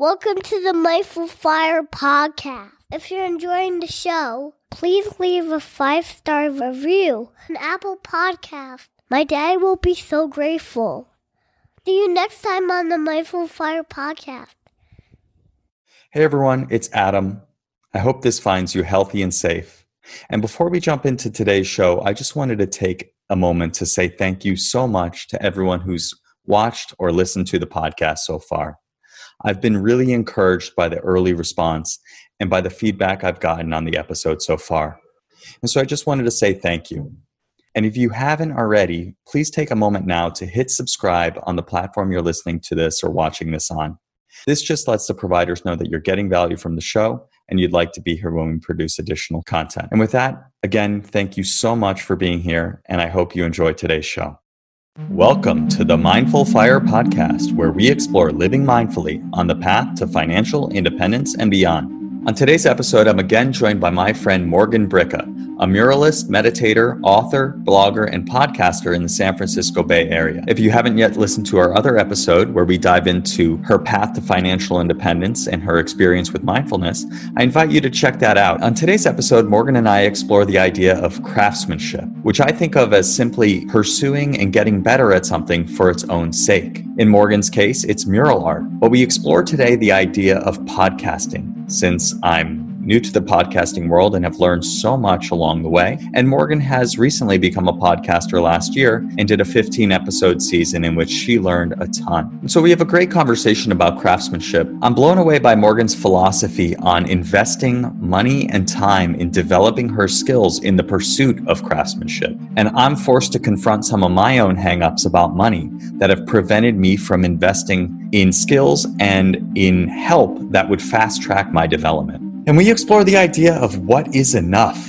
Welcome to the Mindful Fire podcast. If you're enjoying the show, please leave a five star review on Apple Podcast. My dad will be so grateful. See you next time on the Mindful Fire podcast. Hey everyone, it's Adam. I hope this finds you healthy and safe. And before we jump into today's show, I just wanted to take a moment to say thank you so much to everyone who's watched or listened to the podcast so far. I've been really encouraged by the early response and by the feedback I've gotten on the episode so far. And so I just wanted to say thank you. And if you haven't already, please take a moment now to hit subscribe on the platform you're listening to this or watching this on. This just lets the providers know that you're getting value from the show and you'd like to be here when we produce additional content. And with that, again, thank you so much for being here, and I hope you enjoy today's show. Welcome to the Mindful Fire podcast, where we explore living mindfully on the path to financial independence and beyond. On today's episode, I'm again joined by my friend Morgan Bricca, a muralist, meditator, author, blogger, and podcaster in the San Francisco Bay Area. If you haven't yet listened to our other episode where we dive into her path to financial independence and her experience with mindfulness, I invite you to check that out. On today's episode, Morgan and I explore the idea of craftsmanship, which I think of as simply pursuing and getting better at something for its own sake. In Morgan's case, it's mural art. But we explore today the idea of podcasting since I'm new to the podcasting world and have learned so much along the way. And Morgan has recently become a podcaster last year and did a 15 episode season in which she learned a ton. So we have a great conversation about craftsmanship. I'm blown away by Morgan's philosophy on investing money and time in developing her skills in the pursuit of craftsmanship. And I'm forced to confront some of my own hangups about money that have prevented me from investing in skills and in help that would fast track my development. And we explore the idea of what is enough,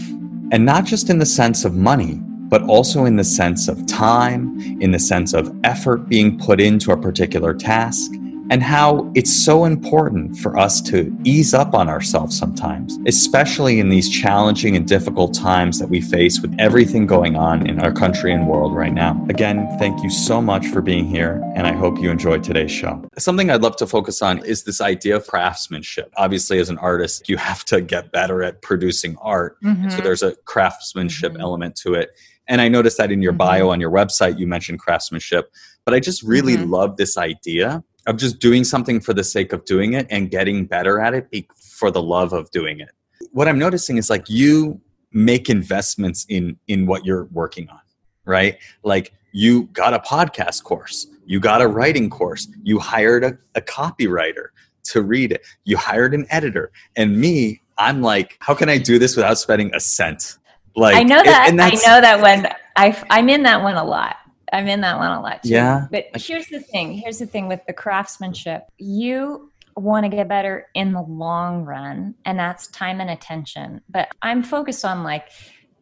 and not just in the sense of money, but also in the sense of time, in the sense of effort being put into a particular task, and how it's so important for us to ease up on ourselves sometimes, especially in these challenging and difficult times that we face with everything going on in our country and world right now. Again, thank you so much for being here, and I hope you enjoyed today's show. Something I'd love to focus on is this idea of craftsmanship. Obviously, as an artist, you have to get better at producing art. Mm-hmm. So there's a craftsmanship mm-hmm. element to it. And I noticed that in your bio mm-hmm. on your website, you mentioned craftsmanship. But I just really mm-hmm. love this idea of just doing something for the sake of doing it and getting better at it for the love of doing it. What I'm noticing is like you make investments in in what you're working on, right? Like you got a podcast course, you got a writing course, you hired a, a copywriter to read it, you hired an editor, and me, I'm like, how can I do this without spending a cent? Like I know that I know that when I I'm in that one a lot I'm in that one a lot too. Yeah. But here's the thing. Here's the thing with the craftsmanship. You want to get better in the long run, and that's time and attention. But I'm focused on like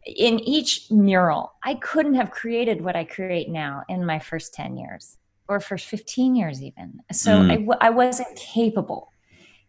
in each mural, I couldn't have created what I create now in my first 10 years or first 15 years even. So mm. I w- I wasn't capable.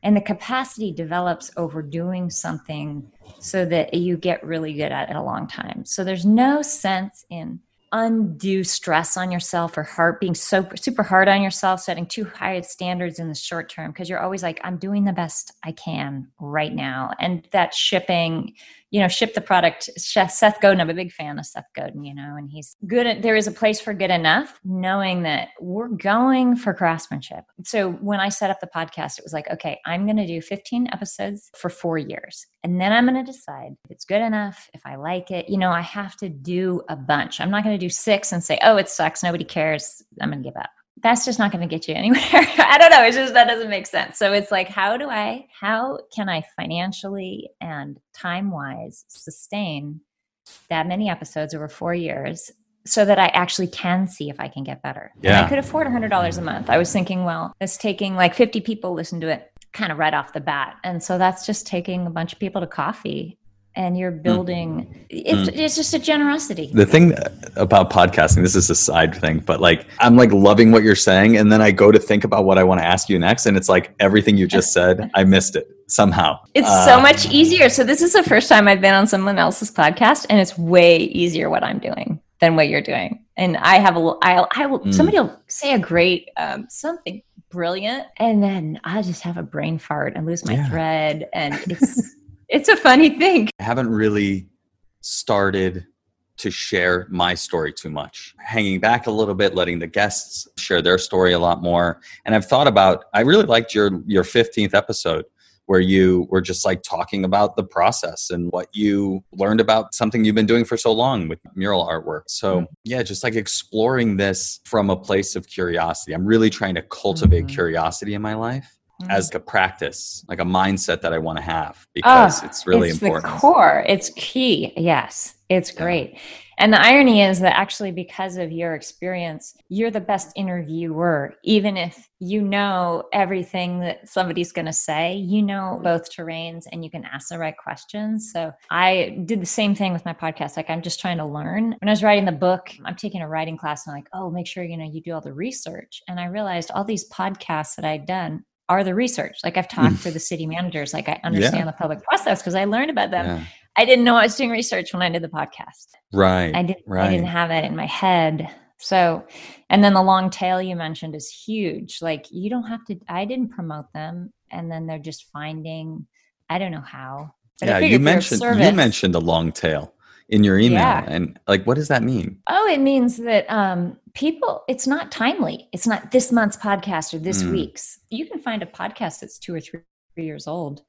And the capacity develops over doing something so that you get really good at it a long time. So there's no sense in undue stress on yourself or heart being so super hard on yourself setting too high standards in the short term because you're always like i'm doing the best i can right now. And that shipping you know, ship the product. Seth Godin, I'm a big fan of Seth Godin, you know, and he's good at, there is a place for good enough, knowing that we're going for craftsmanship. So when I set up the podcast, it was like, okay, I'm going to do 15 episodes for four years. And then I'm going to decide if it's good enough, if I like it. You know, I have to do a bunch. I'm not going to do six and say, oh, it sucks. Nobody cares. I'm going to give up that's just not going to get you anywhere. I don't know. It's just that doesn't make sense. So it's like, how do I, how can I financially and time wise sustain that many episodes over four years so that I actually can see if I can get better? Yeah. And I could afford $100 a month. I was thinking, well, it's taking like 50 people listen to it kind of right off the bat. And so that's just taking a bunch of people to coffee and you're hmm. building mm. It's, mm. it's just a generosity the thing about podcasting this is a side thing but like i'm like loving what you're saying and then i go to think about what i want to ask you next and it's like everything you just said i missed it somehow it's uh, so much easier so this is the first time i've been on someone else's podcast and it's way easier what i'm doing than what you're doing and i have a i, I will mm. somebody will say a great um, something brilliant. And then I just have a brain fart and lose my Yeah. thread. And it's, it's a funny thing. I haven't really started to share my story too much. Hanging back a little bit, letting the guests share their story a lot more. And I've thought about I really liked your your 15th episode where you were just like talking about the process and what you learned about something you've been doing for so long with mural artwork. So, yeah, just like exploring this from a place of curiosity. I'm really trying to cultivate Mhm. curiosity in my life Mm-hmm. as a practice, like a mindset that I want to have ah, because it's really it's important. the core. It's key. Yes, it's Yeah. great. And the irony is that actually, because of your experience, you're the best interviewer. Even if you know everything that somebody's going to say, you know both terrains and you can ask the right questions. So I did the same thing with my podcast. Like I'm just trying to learn. When I was writing the book, I'm taking a writing class and I'm like, oh, make sure you know you do all the research. And I realized all these podcasts that I'd done are the research. Like I've talked mm. to the city managers, like I understand the public process because I learned about them. Yeah. I didn't know I was doing research when I did the podcast. Right. I didn't I didn't have that in my head. So and then the long tail you mentioned is huge. Like you don't have to I didn't promote them and then they're just finding I don't know how. But yeah, you mentioned you mentioned the long tail in your email, Yeah. and like, what does that mean? Oh, it means that um, people, it's not timely. It's not this month's podcast or this Mm. week's. You can find a podcast that's two or three years old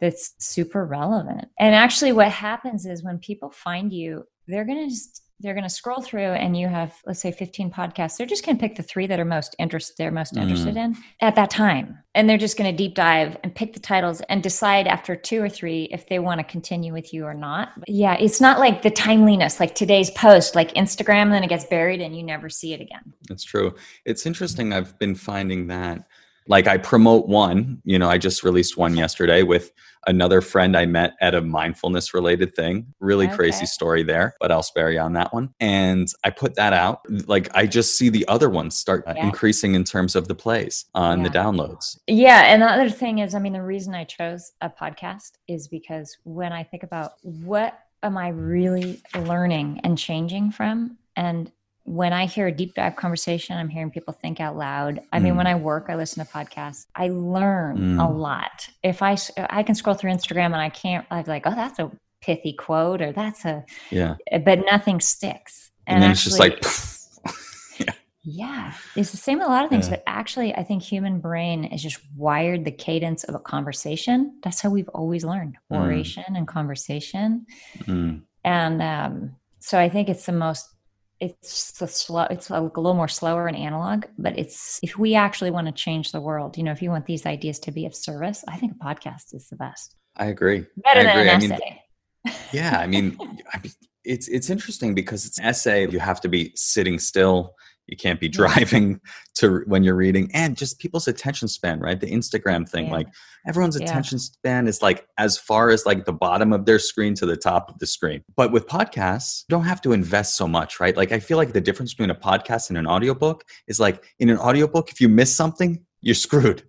that's super relevant. And actually, what happens is when people find you, they're going to just, they're going to scroll through and you have, let's say, 15 podcasts. They're just going to pick the three that are most interested, they're most Mm. interested in at that time. And they're just going to deep dive and pick the titles and decide after two or three if they want to continue with you or not. But yeah, it's not like the timeliness, like today's post, like Instagram, then it gets buried and you never see it again. that's true. It's interesting. I've been finding that, like, I promote one. You know, I just released one yesterday with another friend I met at a mindfulness related thing. Really Okay. crazy story there, but I'll spare you on that one. And I put that out. Like, I just see the other ones start Yeah. increasing in terms of the plays on the downloads. Yeah. And the other thing is, I mean, the reason I chose a podcast is because when I think about what am I really learning and changing from, and when I hear a deep dive conversation, I'm hearing people think out loud. I mean, Mm. when I work, I listen to podcasts. I learn a Mm. lot. If I I can scroll through Instagram and I can't, I'm like, oh, that's a pithy quote, or that's a, Yeah. but nothing sticks. And, then it's just actually- like, yeah, it's the same with a lot of things, Yeah. but actually, I think human brain is just wired the cadence of a conversation. That's how we've always learned Mm. oration and conversation, mm, and um, so I think it's the most. It's a slow. It's a little more slower and analog, but it's if we actually want to change the world. You know, if you want these ideas to be of service, I think a podcast is the best. I agree. Better I than agree. an I mean, essay. yeah i mean I mean, it's it's interesting because it's an essay you have to be sitting still you can't be driving to when you're reading and just people's attention span right? The instagram thing Yeah. like everyone's Yeah. attention span is like as far as like the bottom of their screen to the top of the screen. But with podcasts you don't have to invest so much right? Like i feel like the difference between a podcast and an audiobook is like in an audiobook if you miss something you're screwed.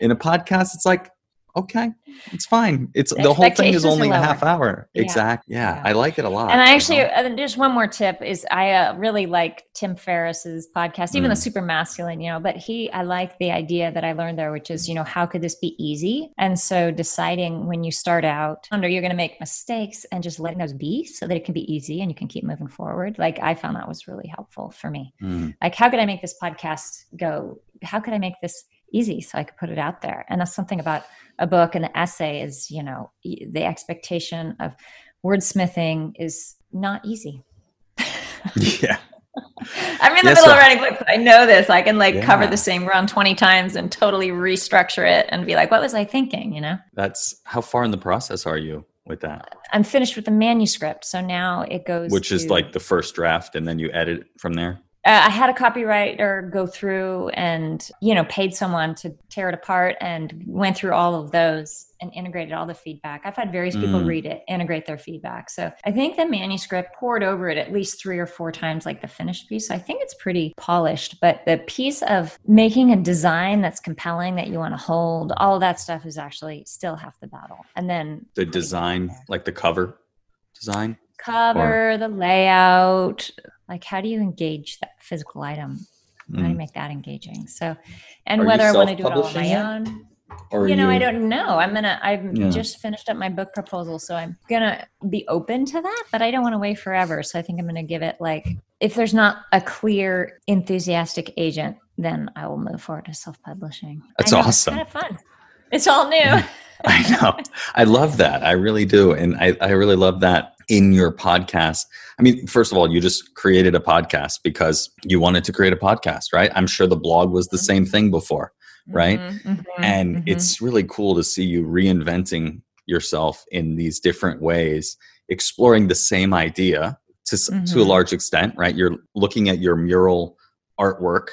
In a podcast it's like okay it's fine it's the whole thing is only a half hour Yeah. exact yeah, Yeah. i like it a lot And I actually, know? uh, just one more tip is I uh, really like Tim Ferriss's podcast, even the Mm. super masculine, you know, but he, I like the idea that I learned there, which is, you know, how could this be easy? And so deciding when you start out under you're going to make mistakes and just letting those be so that it can be easy and you can keep moving forward. Like I found that was really helpful for me. Mm, Like, how could I make this podcast go? How could I make this easy so I could put it out there? And that's something about a book and an essay is, you know, the expectation of wordsmithing is not easy. yeah I'm in the Yeah, middle so- of writing books. I know this. I can like cover the same ground 20 times and totally restructure it and be like, what was I thinking? You know, that's how far in the process are you with that I'm finished with the manuscript. So now it goes, which is like the first draft and then you edit from there uh, I had a copywriter go through and you know paid someone to tear it apart and went through all of those and integrated all the feedback. I've had various people Mm. read it, integrate their feedback. So I think the manuscript pored over it at least three or four times, like the finished piece. I think it's pretty polished. But the piece of making a design that's compelling that you want to hold, all that stuff is actually still half the battle. And then the putting it out design like the cover design cover, the layout, like how do you engage that physical item? How do you Mm. make that engaging? So, and Are whether I want to do it all on my own, Or you know, I don't know. I'm gonna. I've Yeah. just finished up my book proposal, so I'm gonna be open to that. But I don't want to wait forever. So I think I'm gonna give it like if there's not a clear, enthusiastic agent, then I will move forward to self-publishing. That's know, awesome. It's kind of fun. It's all new. I know. I love that. I really do. And I, I really love that in your podcast. I mean, first of all, you just created a podcast because you wanted to create a podcast, right? I'm sure the blog was the same thing before. Right. Mhm, mhm, and mhm. it's really cool to see you reinventing yourself in these different ways exploring the same idea to to a Mhm. large extent right you're looking at your mural artwork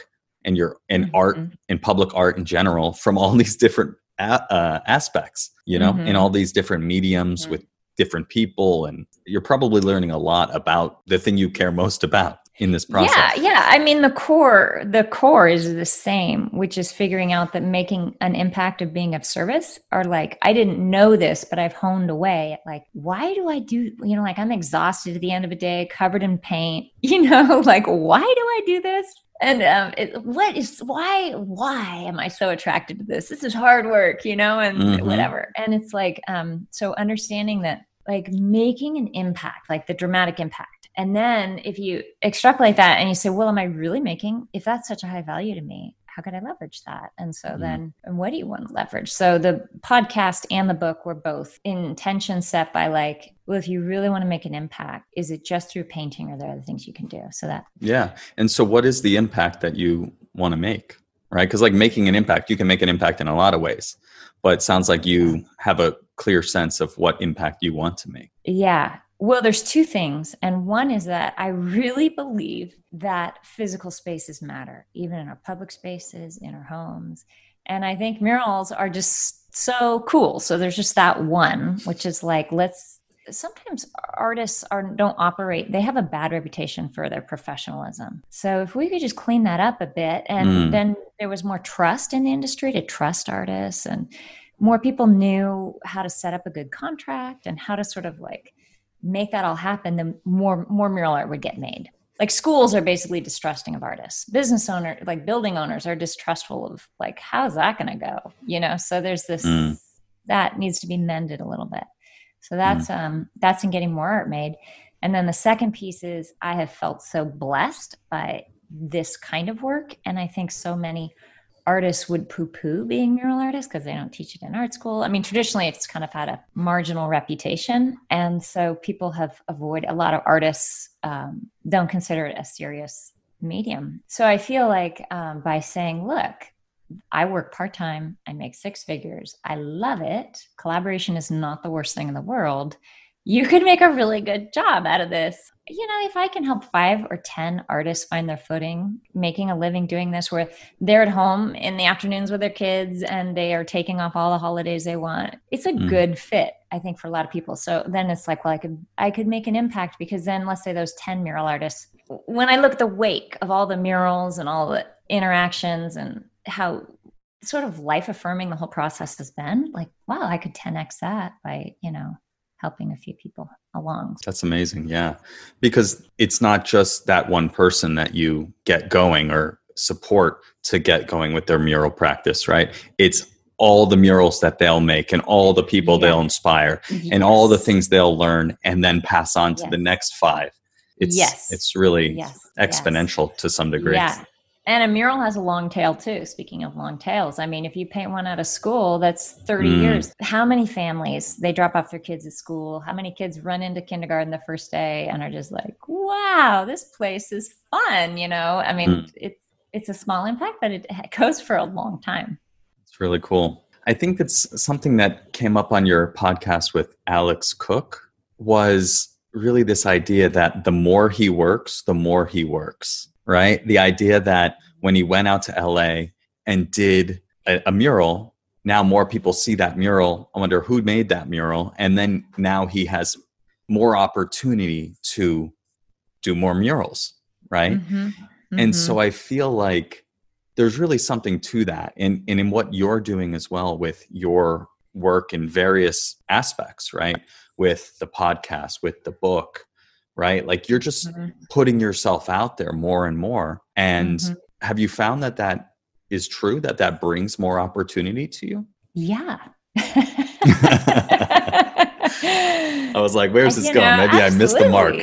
and your and art Mhm. and public art in general from all these different uh, aspects you know in all these different mediums with different people and you're probably learning a lot about the thing you care most about in this process Yeah, yeah. I mean, the core, the core is the same, which is figuring out that making an impact of being of service, or like, I didn't know this, but I've honed away. At like, why do I do? You know, like I'm exhausted at the end of a day, covered in paint. You know, like why do I do this? And um, it, what is why? Why am I so attracted to this? This is hard work, you know, and Mhm. whatever. And it's like, um, so understanding that, like, making an impact, like the dramatic impact. And then if you extrapolate that and you say, well, am I really making, if that's such a high value to me, how could I leverage that? And so Mhm. then, and what do you want to leverage? So the podcast and the book were both intention set by like, well, if you really want to make an impact, is it just through painting or are there other things you can do? So that, Yeah. And so, what is the impact that you want to make? Right. Because, like, making an impact, you can make an impact in a lot of ways. But it sounds like you have a clear sense of what impact you want to make. yeah. Well, there's two things. And one is that I really believe that physical spaces matter, even in our public spaces, in our homes. And I think murals are just so cool. So there's just that one, which is like, let's sometimes artists are don't operate they have a bad reputation for their professionalism so if we could just clean that up a bit and Mm. then there was more trust in the industry to trust artists and more people knew how to set up a good contract and how to sort of like make that all happen the more more mural art would get made. Like schools are basically distrusting of artists. Business owner like building owners are distrustful of like how's that going to go you know? So there's this Mm. that needs to be mended a little bit. So that's um that's in getting more art made. And then the second piece is i have felt so blessed by this kind of work. And i think so many artists would poo-poo being mural artists because they don't teach it in art school i mean traditionally it's kind of had a marginal reputation and so people have avoided a lot of artists um, don't consider it a serious medium so i feel like um, by saying look I work part time. I make six figures. I love it. Collaboration is not the worst thing in the world. You could make a really good job out of this. You know, if I can help five or 10 artists find their footing, making a living doing this, where they're at home in the afternoons with their kids and they are taking off all the holidays they want, it's a Mm. good fit, I think, for a lot of people. So then it's like, well, I could, I could make an impact because then let's say those 10 mural artists, when I look at the wake of all the murals and all the interactions and how sort of life affirming the whole process has been like wow i could 10x that by you know helping a few people along That's amazing. Yeah. Because it's not just that one person that you get going or support to get going with their mural practice, right? It's all the murals that they'll make and all the people Yeah. they'll inspire and all the things they'll learn and then pass on to Yes. the next five. It's Yes. it's really yes exponential to some degree. yeah and a mural has a long tail too speaking of long tails i mean if you paint one out of school that's 30 Mm. years how many families they drop off their kids at school how many kids run into kindergarten the first day and are just like wow this place is fun you know i mean Mm. it's it's a small impact but it goes for a long time It's really cool. I think it's something that came up on your podcast with Alex Cook was really this idea that the more he works, the more he works, right? The idea that when he went out to LA and did a, a mural, now more people see that mural. I wonder who made that mural. And then now he has more opportunity to do more murals, right? Mhm. And Mhm. so I feel like there's really something to that. And, and in what you're doing as well with your work in various aspects, right? With the podcast, with the book, right? Like you're just Mhm. putting yourself out there more and more. And Mhm. have you found that that is true that that brings more opportunity to you yeah i was like where's this going know, maybe absolutely. i missed the mark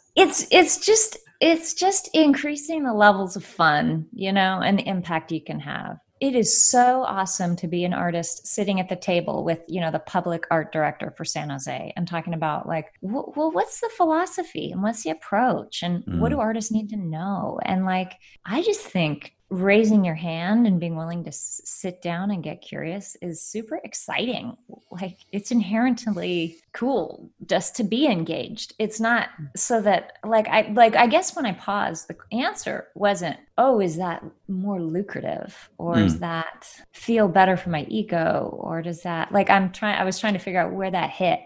it's it's just it's just increasing the levels of fun you know and the impact you can have it is so awesome to be an artist sitting at the table with you know the public art director for san jose and talking about like well what's the philosophy and what's the approach and mm. what do mm. artists need to know and like i just think raising your hand and being willing to s- sit down and get curious is super exciting. Like it's inherently cool just to be engaged. It's not so that like I like I guess when I paused the answer wasn't oh is that more lucrative or mm. is that feel better for my ego or does that like I'm trying I was trying to figure out where that hit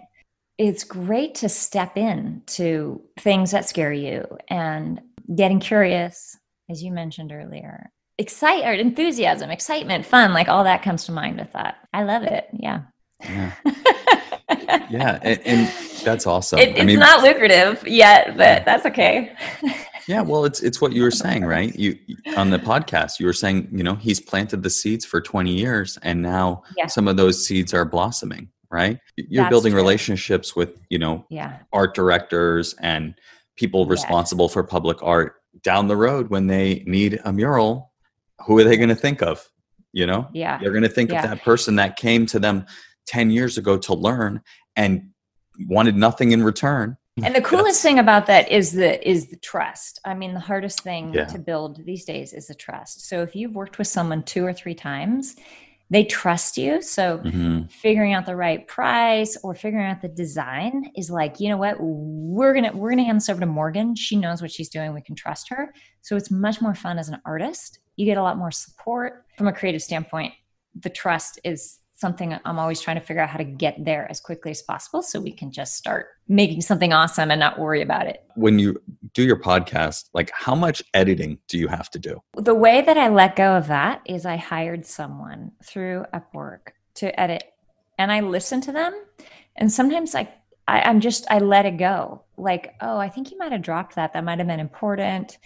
it's great to step in to things that scare you and getting curious as you mentioned earlier. Excite or enthusiasm, excitement, fun, like all that comes to mind with that. I love it. Yeah. Yeah. yeah. And, and, that's awesome. It, it's I mean, not lucrative yet, but that's okay. yeah. Well, it's, it's what you were saying, right? You, on the podcast, you were saying, you know, he's planted the seeds for 20 years and now yeah. some of those seeds are blossoming, right? You're that's building true. relationships with, you know, yeah. art directors and people responsible for public art down the road when they need a mural, who are they going to think of? You know, yeah, they're going to think yeah. of that person that came to them 10 years ago to learn and wanted nothing in return. And the coolest yes. thing about that is the is the trust. I mean, the hardest thing yeah. to build these days is the trust. So if you've worked with someone two or three times they trust you. So mm-hmm. figuring out the right price or figuring out the design is like you know what? We're gonna we're gonna hand this over to morgan. She knows what she's doing. We can trust her. So it's much more fun as an artist. You get a lot more support. From a creative standpoint the trust is something I'm always trying to figure out how to get there as quickly as possible so we can just start making something awesome and not worry about it. When you do your podcast, like how much editing do you have to do? The way that I let go of that is I hired someone through Upwork to edit and I listen to them and sometimes I I, am just I let it go. Like, oh, I think you might have dropped that. That might have been important,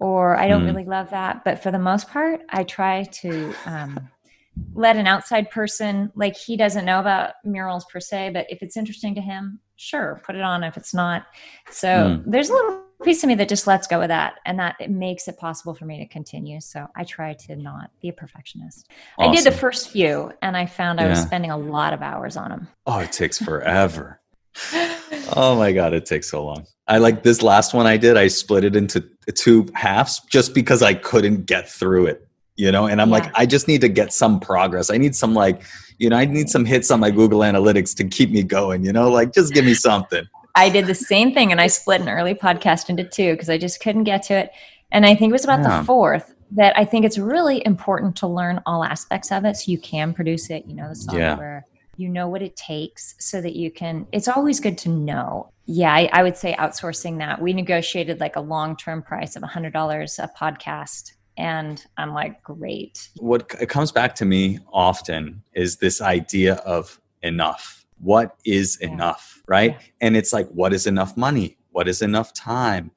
or I don't mm. really love that. But for the most part, I try to um, let an outside person like he doesn't know about murals per se but if it's interesting to him sure put it on. If it's not so mm. there's a little piece of me that just lets go of that and that it makes it possible for me to continue. So i try to not be a perfectionist. Awesome. i did the first few and i found i was spending a lot of hours on them oh it takes forever. Oh my god it takes so long. I like this last one i did i split it into two halves just because i couldn't get through it you know and i'm yeah. like i just need to get some progress i need some like you know i need some hits on my google analytics to keep me going you know like just give me something i did the same thing and i split an early podcast into two because i just couldn't get to it and i think it was about yeah. the fourth that i think it's really important to learn all aspects of it so you can produce it you know the software yeah. you know what it takes so that you can it's always good to know yeah I, I would say outsourcing that we negotiated like a long-term price of a $100 a podcast and i'm like great. What it comes back to me often is this idea of enough. What is yeah. enough right? Yeah. and it's like what is enough money? What is enough time?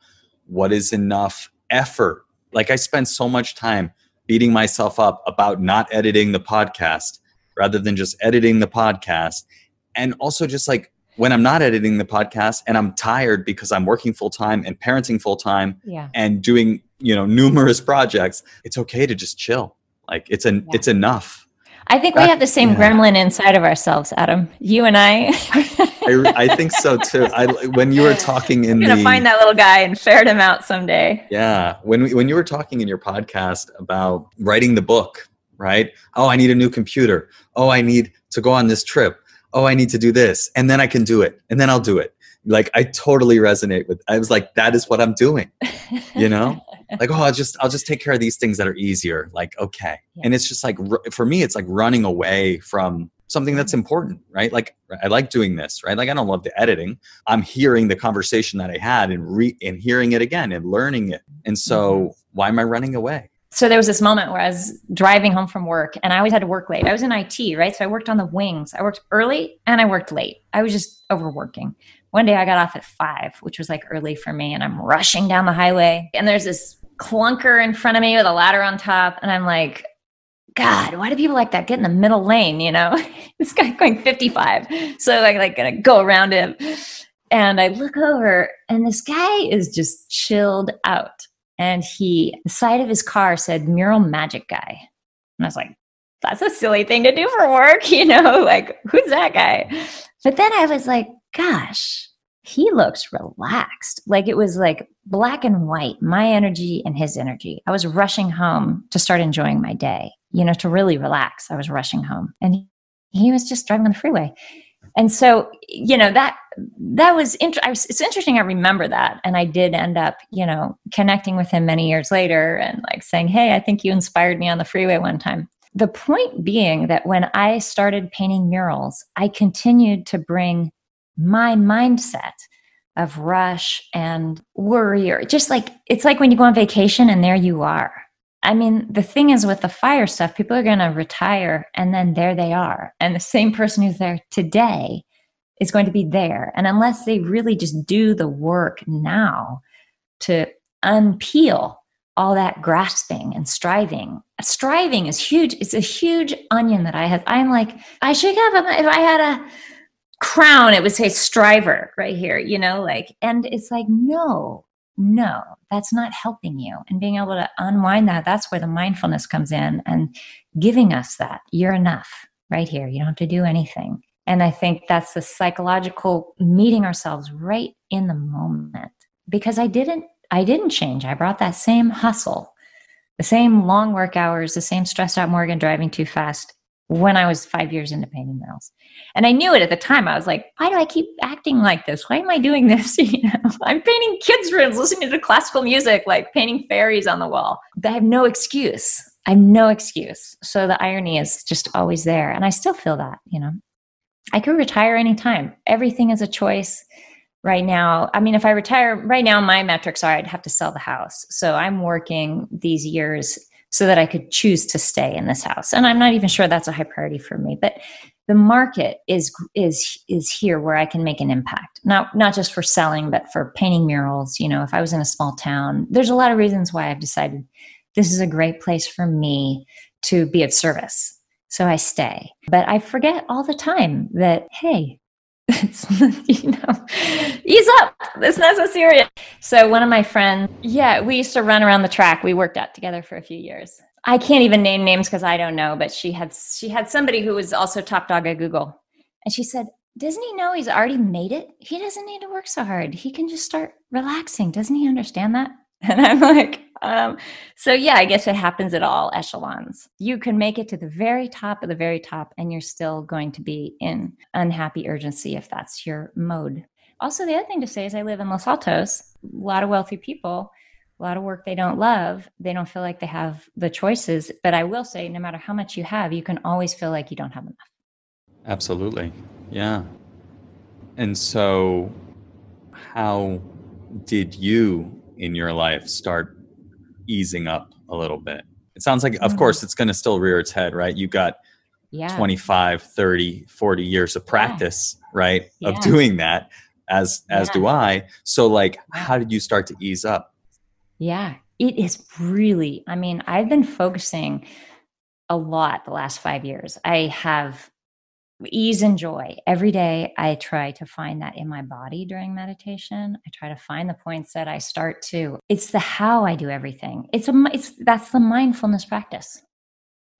What is enough effort? Like i spend so much time beating myself up about not editing the podcast rather than just editing the podcast. And also just like when I'm not editing the podcast and I'm tired because I'm working full time and parenting full time yeah. and doing, you know, numerous projects, it's okay to just chill. Like it's an yeah. it's enough. I think that, we have the same yeah. gremlin inside of ourselves, Adam. You and I. I, I, think so too. I when you were talking in I'm gonna the, find that little guy and ferret him out someday. Yeah, when we, when you were talking in your podcast about writing the book, right? Oh, I need a new computer. Oh, I need to go on this trip oh, I need to do this, and then I can do it, and then I'll do it. Like I totally resonate with. I was like, that is what I'm doing. You know, like oh, I'll just I'll just take care of these things that are easier. Like okay, yeah. and it's just like for me, it's like running away from something that's important, right? Like I like doing this, right? Like I don't love the editing. I'm hearing the conversation that I had and re and hearing it again and learning it. And so mm-hmm. why am I running away? so there was this moment where I was driving home from work and I always had to work late. I was in IT, right? So I worked on the wings. I worked early and I worked late. I was just overworking. One day I got off at five, which was like early for me, and I'm rushing down the highway. And there's this clunker in front of me with a ladder on top. And I'm like, God, why do people like that get in the middle lane? You know, this guy going 55. So I'm like gonna go around him. And I look over and this guy is just chilled out. And he, the side of his car said mural magic guy. And I was like, that's a silly thing to do for work, you know, like who's that guy? But then I was like, gosh, he looks relaxed. Like it was like black and white, my energy and his energy. I was rushing home to start enjoying my day, you know, to really relax. I was rushing home and he, he was just driving on the freeway. And so, you know, that that was, int- was it's interesting I remember that and I did end up, you know, connecting with him many years later and like saying, "Hey, I think you inspired me on the freeway one time." The point being that when I started painting murals, I continued to bring my mindset of rush and worry or just like it's like when you go on vacation and there you are. I mean, the thing is with the fire stuff, people are going to retire and then there they are. And the same person who's there today is going to be there. And unless they really just do the work now to unpeel all that grasping and striving. Striving is huge. It's a huge onion that I have. I'm like, I should have, if I had a crown, it would say striver right here, you know, like, and it's like, no, no, that's not helping you. And being able to unwind that, that's where the mindfulness comes in and giving us that. You're enough right here. You don't have to do anything. And I think that's the psychological meeting ourselves right in the moment because I didn't I didn't change. I brought that same hustle, the same long work hours, the same stressed out Morgan driving too fast when I was five years into painting murals. And I knew it at the time. I was like, why do I keep acting like this? Why am I doing this? You know, I'm painting kids' rooms, listening to classical music, like painting fairies on the wall. I have no excuse. I have no excuse. So the irony is just always there. And I still feel that, you know. I could retire anytime. Everything is a choice right now i mean if i retire right now my metrics are i'd have to sell the house so i'm working these years so that i could choose to stay in this house. And i'm not even sure that's a high priority for me but the market is is is here where i can make an impact. Not not just for selling but for painting murals. You know if i was in a small town there's a lot of reasons why i've decided this is a great place for me to be of service. So i stay. But i forget all the time that hey it's you know ease up. It's not so serious. So one of my friends yeah we used to run around the track. We worked out together for a few years. I can't even name names because i don't know but she had she had somebody who was also top dog at google. And she said doesn't he know he's already made it? He doesn't need to work so hard. He can just start relaxing. Doesn't he understand that? And i'm like um, so yeah, I guess it happens at all echelons. You can make it to the very top of the very top, and you're still going to be in unhappy urgency if that's your mode. Also, the other thing to say is I live in Los Altos, a lot of wealthy people, a lot of work they don't love. They don't feel like they have the choices. But I will say, no matter how much you have, you can always feel like you don't have enough. Absolutely. Yeah. And so, how did you in your life start easing up a little bit. It sounds like, of mm-hmm. course, it's going to still rear its head, right? You've got yeah. 25, 30, 40 years of practice, yeah. right? Yeah. Of doing that as as do I. So like how did you start to ease up? Yeah. It is really, I mean, I've been focusing a lot the last 5 years. I have ease and joy. Every day I try to find that in my body during meditation. I try to find the points that I start to. It's the how I do everything. It's a it's that's the mindfulness practice.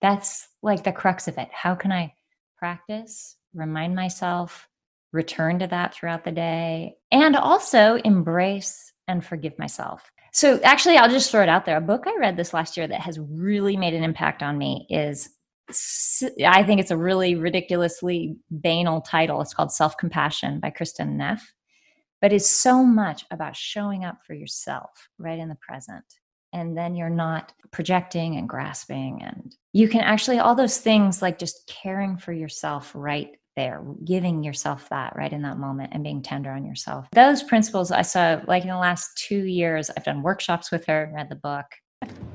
That's like the crux of it. How can I practice, remind myself, return to that throughout the day, and also embrace and forgive myself. So actually I'll just throw it out there. A book I read this last year that has really made an impact on me is I think it's a really ridiculously banal title. It's called Self Compassion by Kristin Neff, but it's so much about showing up for yourself right in the present. And then you're not projecting and grasping. And you can actually, all those things like just caring for yourself right there, giving yourself that right in that moment and being tender on yourself. Those principles I saw, like in the last two years, I've done workshops with her, read the book.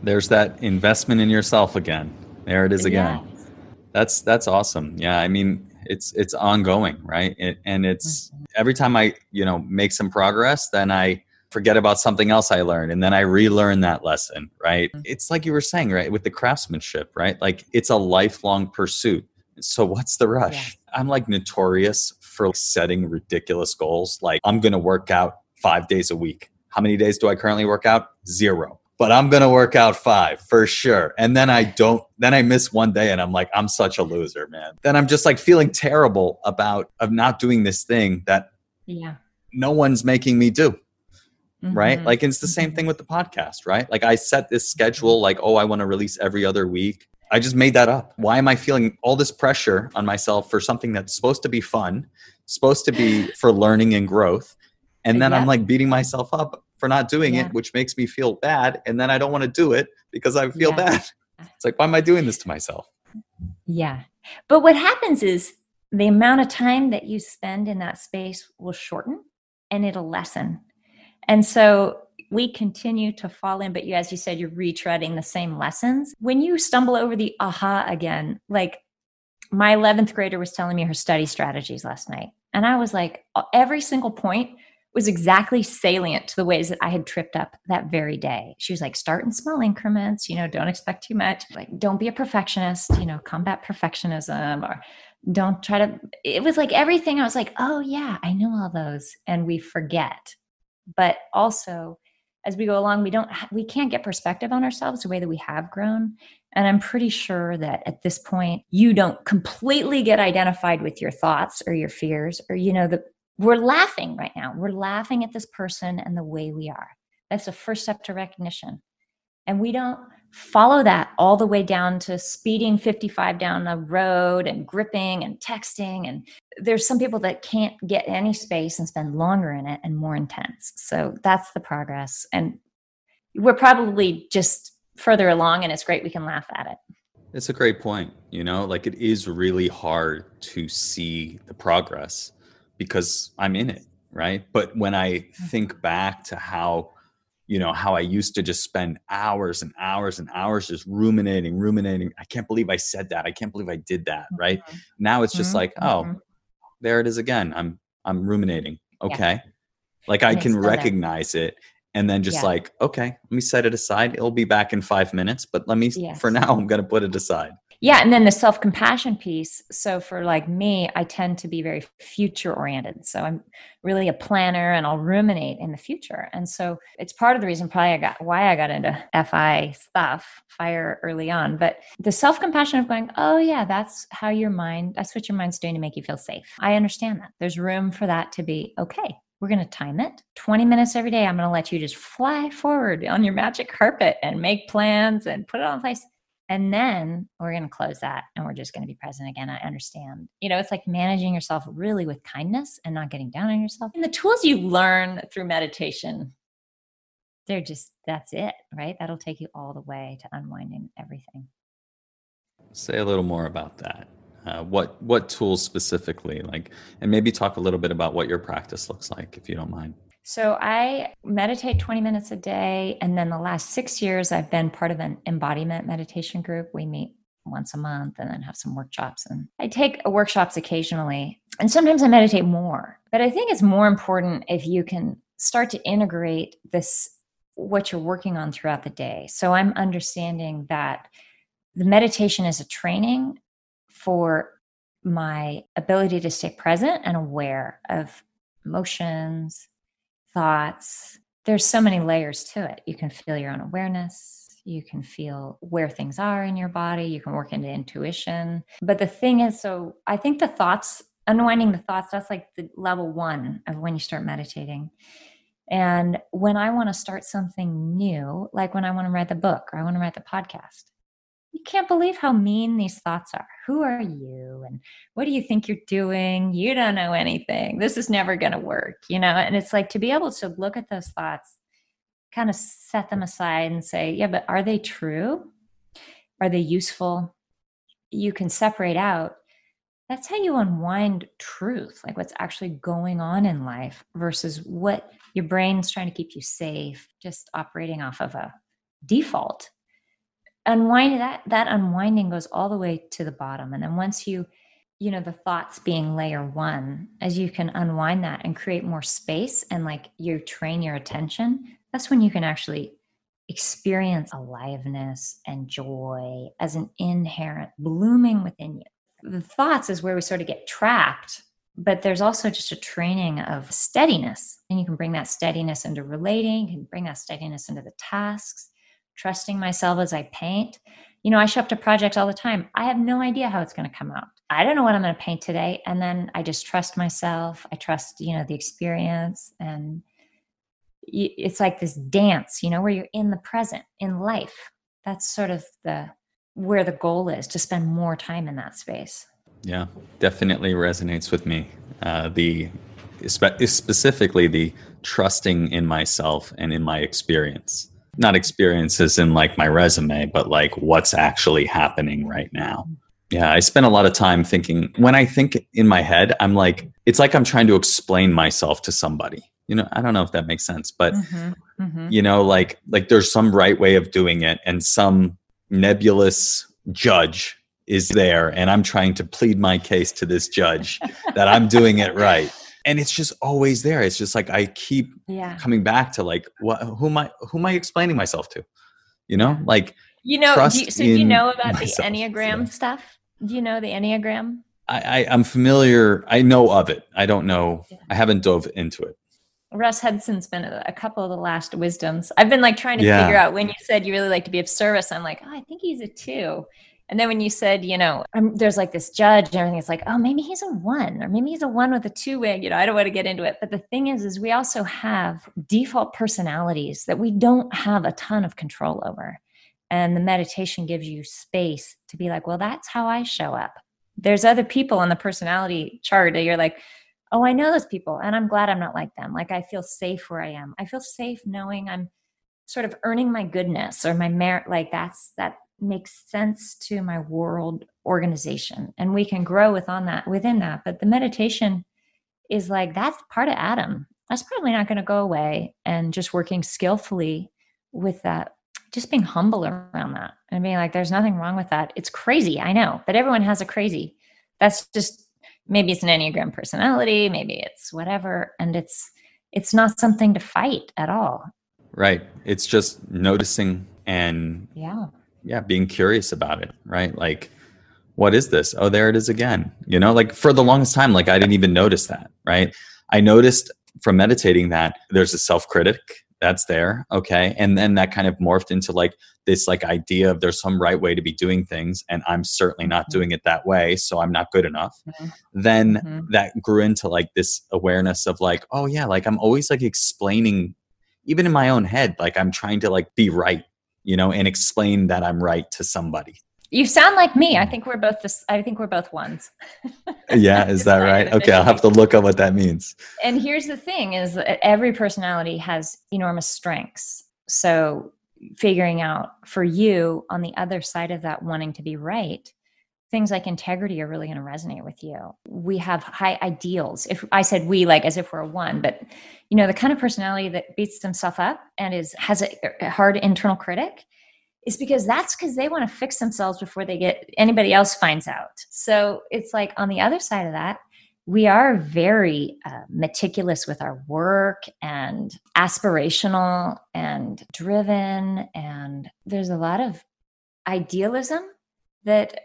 There's that investment in yourself again there it is again. Yeah. That's that's awesome. Yeah, I mean it's it's ongoing, right? It, and it's mm-hmm. every time I you know make some progress, then I forget about something else I learned and then I relearn that lesson, right? Mm-hmm. It's like you were saying, right, with the craftsmanship, right? Like it's a lifelong pursuit. So what's the rush? I'm like notorious for setting ridiculous goals. Like I'm going to work out 5 days a week. How many days do I currently work out? Zero. But I'm going to work out 5 for sure. And then I don't then I miss one day and I'm like I'm such a loser, man. Then I'm just like feeling terrible about of not doing this thing that Yeah. no one's making me do right Mhm. like it's the same Mhm. thing with the podcast right like i set this schedule like oh i want to release every other week i just made that up why am i feeling all this pressure on myself for something that's supposed to be fun supposed to be for learning and growth and then i'm like beating myself up for not doing Yeah. it which makes me feel bad and then i don't want to do it because i feel Yeah. bad it's like why am i doing this to myself Yeah. But what happens is the amount of time that you spend in that space will shorten and it'll lessen. And so we continue to fall in, but you, as you said, you're retreading the same lessons. When you stumble over the aha again, like my 11th grader was telling me her study strategies last night. And I was like, uh, every single point was exactly salient to the ways that I had tripped up that very day. She was like, start in small increments, you know, don't expect too much. Like, don't be a perfectionist, you know, combat perfectionism or don't try to. It was like everything. I was like, oh, yeah, I know all those. And we forget. But also, as we go along, we don't, we can't get perspective on ourselves the way that we have grown. And I'm pretty sure that at this point, you don't completely get identified with your thoughts or your fears or, you know, the, we're laughing right now. We're laughing at this person and the way we are. That's the first step to recognition. And we don't follow that all the way down to speeding 55 down the road and gripping and texting. And there's some people that can't get any space and spend longer in it and more intense. So that's the progress. And we're probably just further along, and it's great we can laugh at it. It's a great point. You know, like it is really hard to see the progress because I'm in it, right? But when I think back to how, you know, how I used to just spend hours and hours and hours just ruminating, ruminating. I can't believe I said that. I can't believe I did that, right? Now it's just Mhm, like, oh, mhm. there it is again. I'm I'm ruminating. Yeah. Okay. Like I And can there. recognize it and then just Yeah. like, okay, let me set it aside. It'll be back in five minutes, but let me for now I'm gonna put it aside. Yeah, and then the self compassion piece. So for like me, I tend to be very future oriented. So I'm really a planner, and I'll ruminate in the future. And so it's part of the reason probably I got why I got into FI stuff, fire early on. But the self compassion of going, oh yeah, that's how your mind. That's what your mind's doing to make you feel safe. I understand that. There's room for that to be okay. We're going to time it 20 minutes every day. I'm going to let you just fly forward on your magic carpet and make plans and put it in place. And then we're going to close that and we're just going to be present again. I understand. You know, it's like managing yourself really with kindness and not getting down on yourself. And the tools you learn through meditation, they're just, that's it, right? That'll take you all the way to unwinding everything. Say a little more about that. Uh, what what tools specifically, like, and maybe talk a little bit about what your practice looks like, if you don't mind. So I meditate 20 minutes a day. And then the last six years, I've been part of an embodiment meditation group. We meet once a month and then have some workshops. And I take workshops occasionally. And sometimes I meditate more. But I think it's more important if you can start to integrate this, what you're working on throughout the day. So I'm understanding that the meditation is a training for my ability to stay present and aware of emotions, thoughts. There's so many layers to it. You can feel your own awareness. You can feel where things are in your body. You can work into intuition. But the thing is, so I think the thoughts, unwinding the thoughts, that's like the level one of when you start meditating. And when I want to start something new, like when I want to write the book or I want to write the podcast, you can't believe how mean these thoughts are. Who are you? And what do you think you're doing? You don't know anything. This is never going to work, you know? And it's like to be able to look at those thoughts, kind of set them aside and say, yeah, but are they true? Are they useful? You can separate out. That's how you unwind truth, like what's actually going on in life versus what your brain's trying to keep you safe, just operating off of a default unwind that that unwinding goes all the way to the bottom and then once you you know, the thoughts being layer one, as you can unwind that and create more space and like you train your attention, that's when you can actually experience aliveness and joy as an inherent blooming within you. The thoughts is where we sort of get trapped, but there's also just a training of steadiness. And you can bring that steadiness into relating, you can bring that steadiness into the tasks, trusting myself as I paint. You know, I show up to projects all the time. I have no idea how it's going to come out. I don't know what I'm going to paint today. And then I just trust myself. I trust, you know, the experience and it's like this dance you know where you're in the present in life that's sort of the where the goal is to spend more time in that space yeah definitely resonates with me uh, the specifically the trusting in myself and in my experience not experiences in like my resume but like what's actually happening right now. Yeah i spend a lot of time thinking when i think in my head i'm like it's like i'm trying to explain myself to somebody. You know i don't know if that makes sense but mm-hmm, mm-hmm. you know like like there's some right way of doing it and some nebulous judge is there and i'm trying to plead my case to this judge that i'm doing it right and it's just always there it's just like i keep yeah. coming back to like what who am i who am i explaining myself to you know like you know do you, so do you know about myself. the enneagram yeah. stuff do you know the enneagram I, I am familiar i know of it i don't know yeah. i haven't dove into it Russ Hudson's been a, a, couple of the last wisdoms. I've been like trying to yeah. figure out when you said you really like to be of service. I'm like, oh, I think he's a two. And then when you said, you know, I'm, there's like this judge and everything, it's like, oh, maybe he's a one, or maybe he's a one with a two wing. You know, I don't want to get into it. But the thing is, is we also have default personalities that we don't have a ton of control over. And the meditation gives you space to be like, well, that's how I show up. There's other people on the personality chart that you're like, oh, I know those people and I'm glad I'm not like them. Like I feel safe where I am. I feel safe knowing I'm sort of earning my goodness or my merit. Like that's, that makes sense to my world organization. And we can grow within that, within that. But the meditation is like, that's part of Adam. That's probably not going to go away. And just working skillfully with that just being humble around that and being like, there's nothing wrong with that. It's crazy. I know, but everyone has a crazy. That's just maybe it's an enneagram personality maybe it's whatever and it's it's not something to fight at all right it's just noticing and yeah yeah being curious about it right like what is this oh there it is again you know like for the longest time like i didn't even notice that right i noticed from meditating that there's a self-critic that's there okay and then that kind of morphed into like this like idea of there's some right way to be doing things and i'm certainly not mm-hmm. doing it that way so i'm not good enough mm-hmm. then mm-hmm. that grew into like this awareness of like oh yeah like i'm always like explaining even in my own head like i'm trying to like be right you know and explain that i'm right to somebody you sound like me. I hmm. think we're both this. I think we're both ones. yeah, is that right? Okay, I'll have to look up what that means. And here's the thing: is that every personality has enormous strengths. So figuring out for you on the other side of that wanting to be right, things like integrity are really going to resonate with you. We have high ideals. If I said we, like as if we're one, but you know the kind of personality that beats themselves up and is has a, a hard internal critic is because that's because they want to fix themselves before they get anybody else finds out. So it's like on the other side of that, we are very uh, meticulous with our work and aspirational and driven. And there's a lot of idealism that,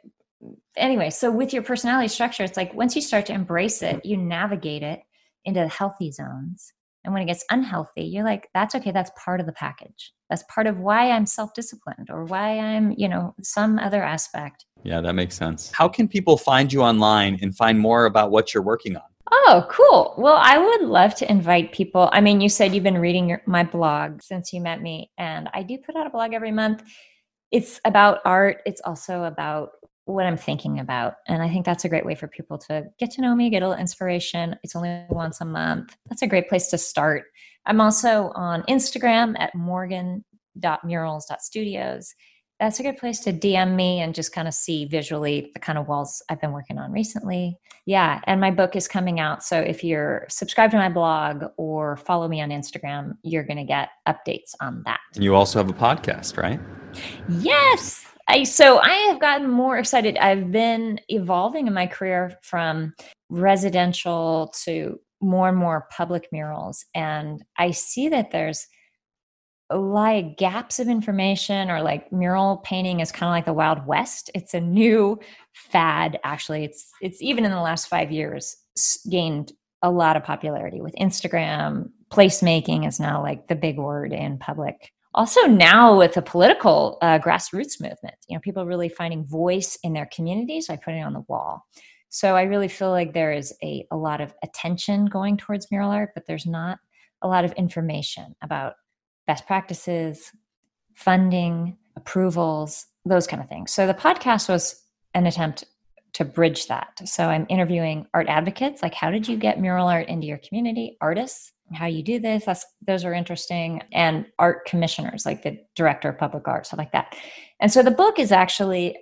anyway, so with your personality structure, it's like once you start to embrace it, you navigate it into the healthy zones. And when it gets unhealthy, you're like, that's okay, that's part of the package. That's part of why i'm self-disciplined or why i'm you know some other aspect. Yeah that makes sense. How can people find you online and find more about what you're working on? Oh cool. Well i would love to invite people. I mean you said you've been reading your, my blog since you met me and i do put out a blog every month. It's about art. It's also about what I'm thinking about. And I think that's a great way for people to get to know me, get a little inspiration. It's only once a month. That's a great place to start. I'm also on Instagram at morgan.murals.studios. That's a good place to DM me and just kind of see visually the kind of walls I've been working on recently. Yeah, and my book is coming out. So if you're subscribed to my blog or follow me on Instagram, you're going to get updates on that. And you also have a podcast, right? Yes, I, so I have gotten more excited. I've been evolving in my career from residential to more and more public murals. And I see that there's a like gaps of information or like mural painting is kind of like the wild west it's a new fad actually it's it's even in the last 5 years gained a lot of popularity with instagram placemaking is now like the big word in public also now with the political uh, grassroots movement you know people really finding voice in their communities by putting it on the wall so i really feel like there is a, a lot of attention going towards mural art but there's not a lot of information about best practices, funding, approvals, those kind of things. So the podcast was an attempt to bridge that. So I'm interviewing art advocates, like how did you get mural art into your community, artists, how you do this. That's those are interesting, and art commissioners, like the director of public art, stuff like that. And so the book is actually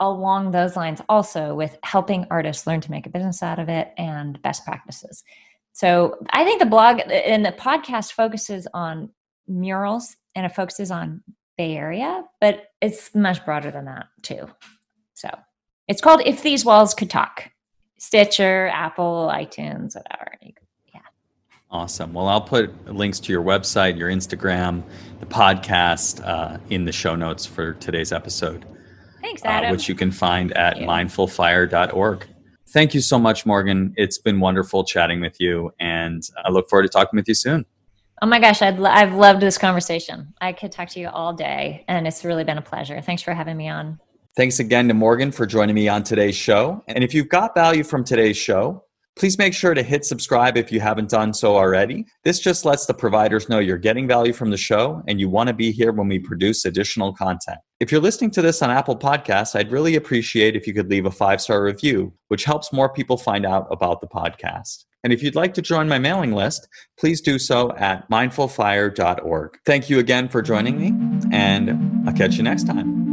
along those lines, also with helping artists learn to make a business out of it and best practices. So I think the blog and the podcast focuses on murals and it focuses on Bay Area, but it's much broader than that too. So it's called If These Walls Could Talk. Stitcher, Apple, iTunes, whatever. Yeah. Awesome. Well, I'll put links to your website, your Instagram, the podcast uh, in the show notes for today's episode. Thanks, Adam. Uh, which you can find at mindfulfire.org. Thank you so much, Morgan. It's been wonderful chatting with you, and I look forward to talking with you soon. Oh my gosh, I'd, I've loved this conversation. I could talk to you all day, and it's really been a pleasure. Thanks for having me on. Thanks again to Morgan for joining me on today's show. And if you've got value from today's show, Please make sure to hit subscribe if you haven't done so already. This just lets the providers know you're getting value from the show and you want to be here when we produce additional content. If you're listening to this on Apple Podcasts, I'd really appreciate if you could leave a five star review, which helps more people find out about the podcast. And if you'd like to join my mailing list, please do so at mindfulfire.org. Thank you again for joining me, and I'll catch you next time.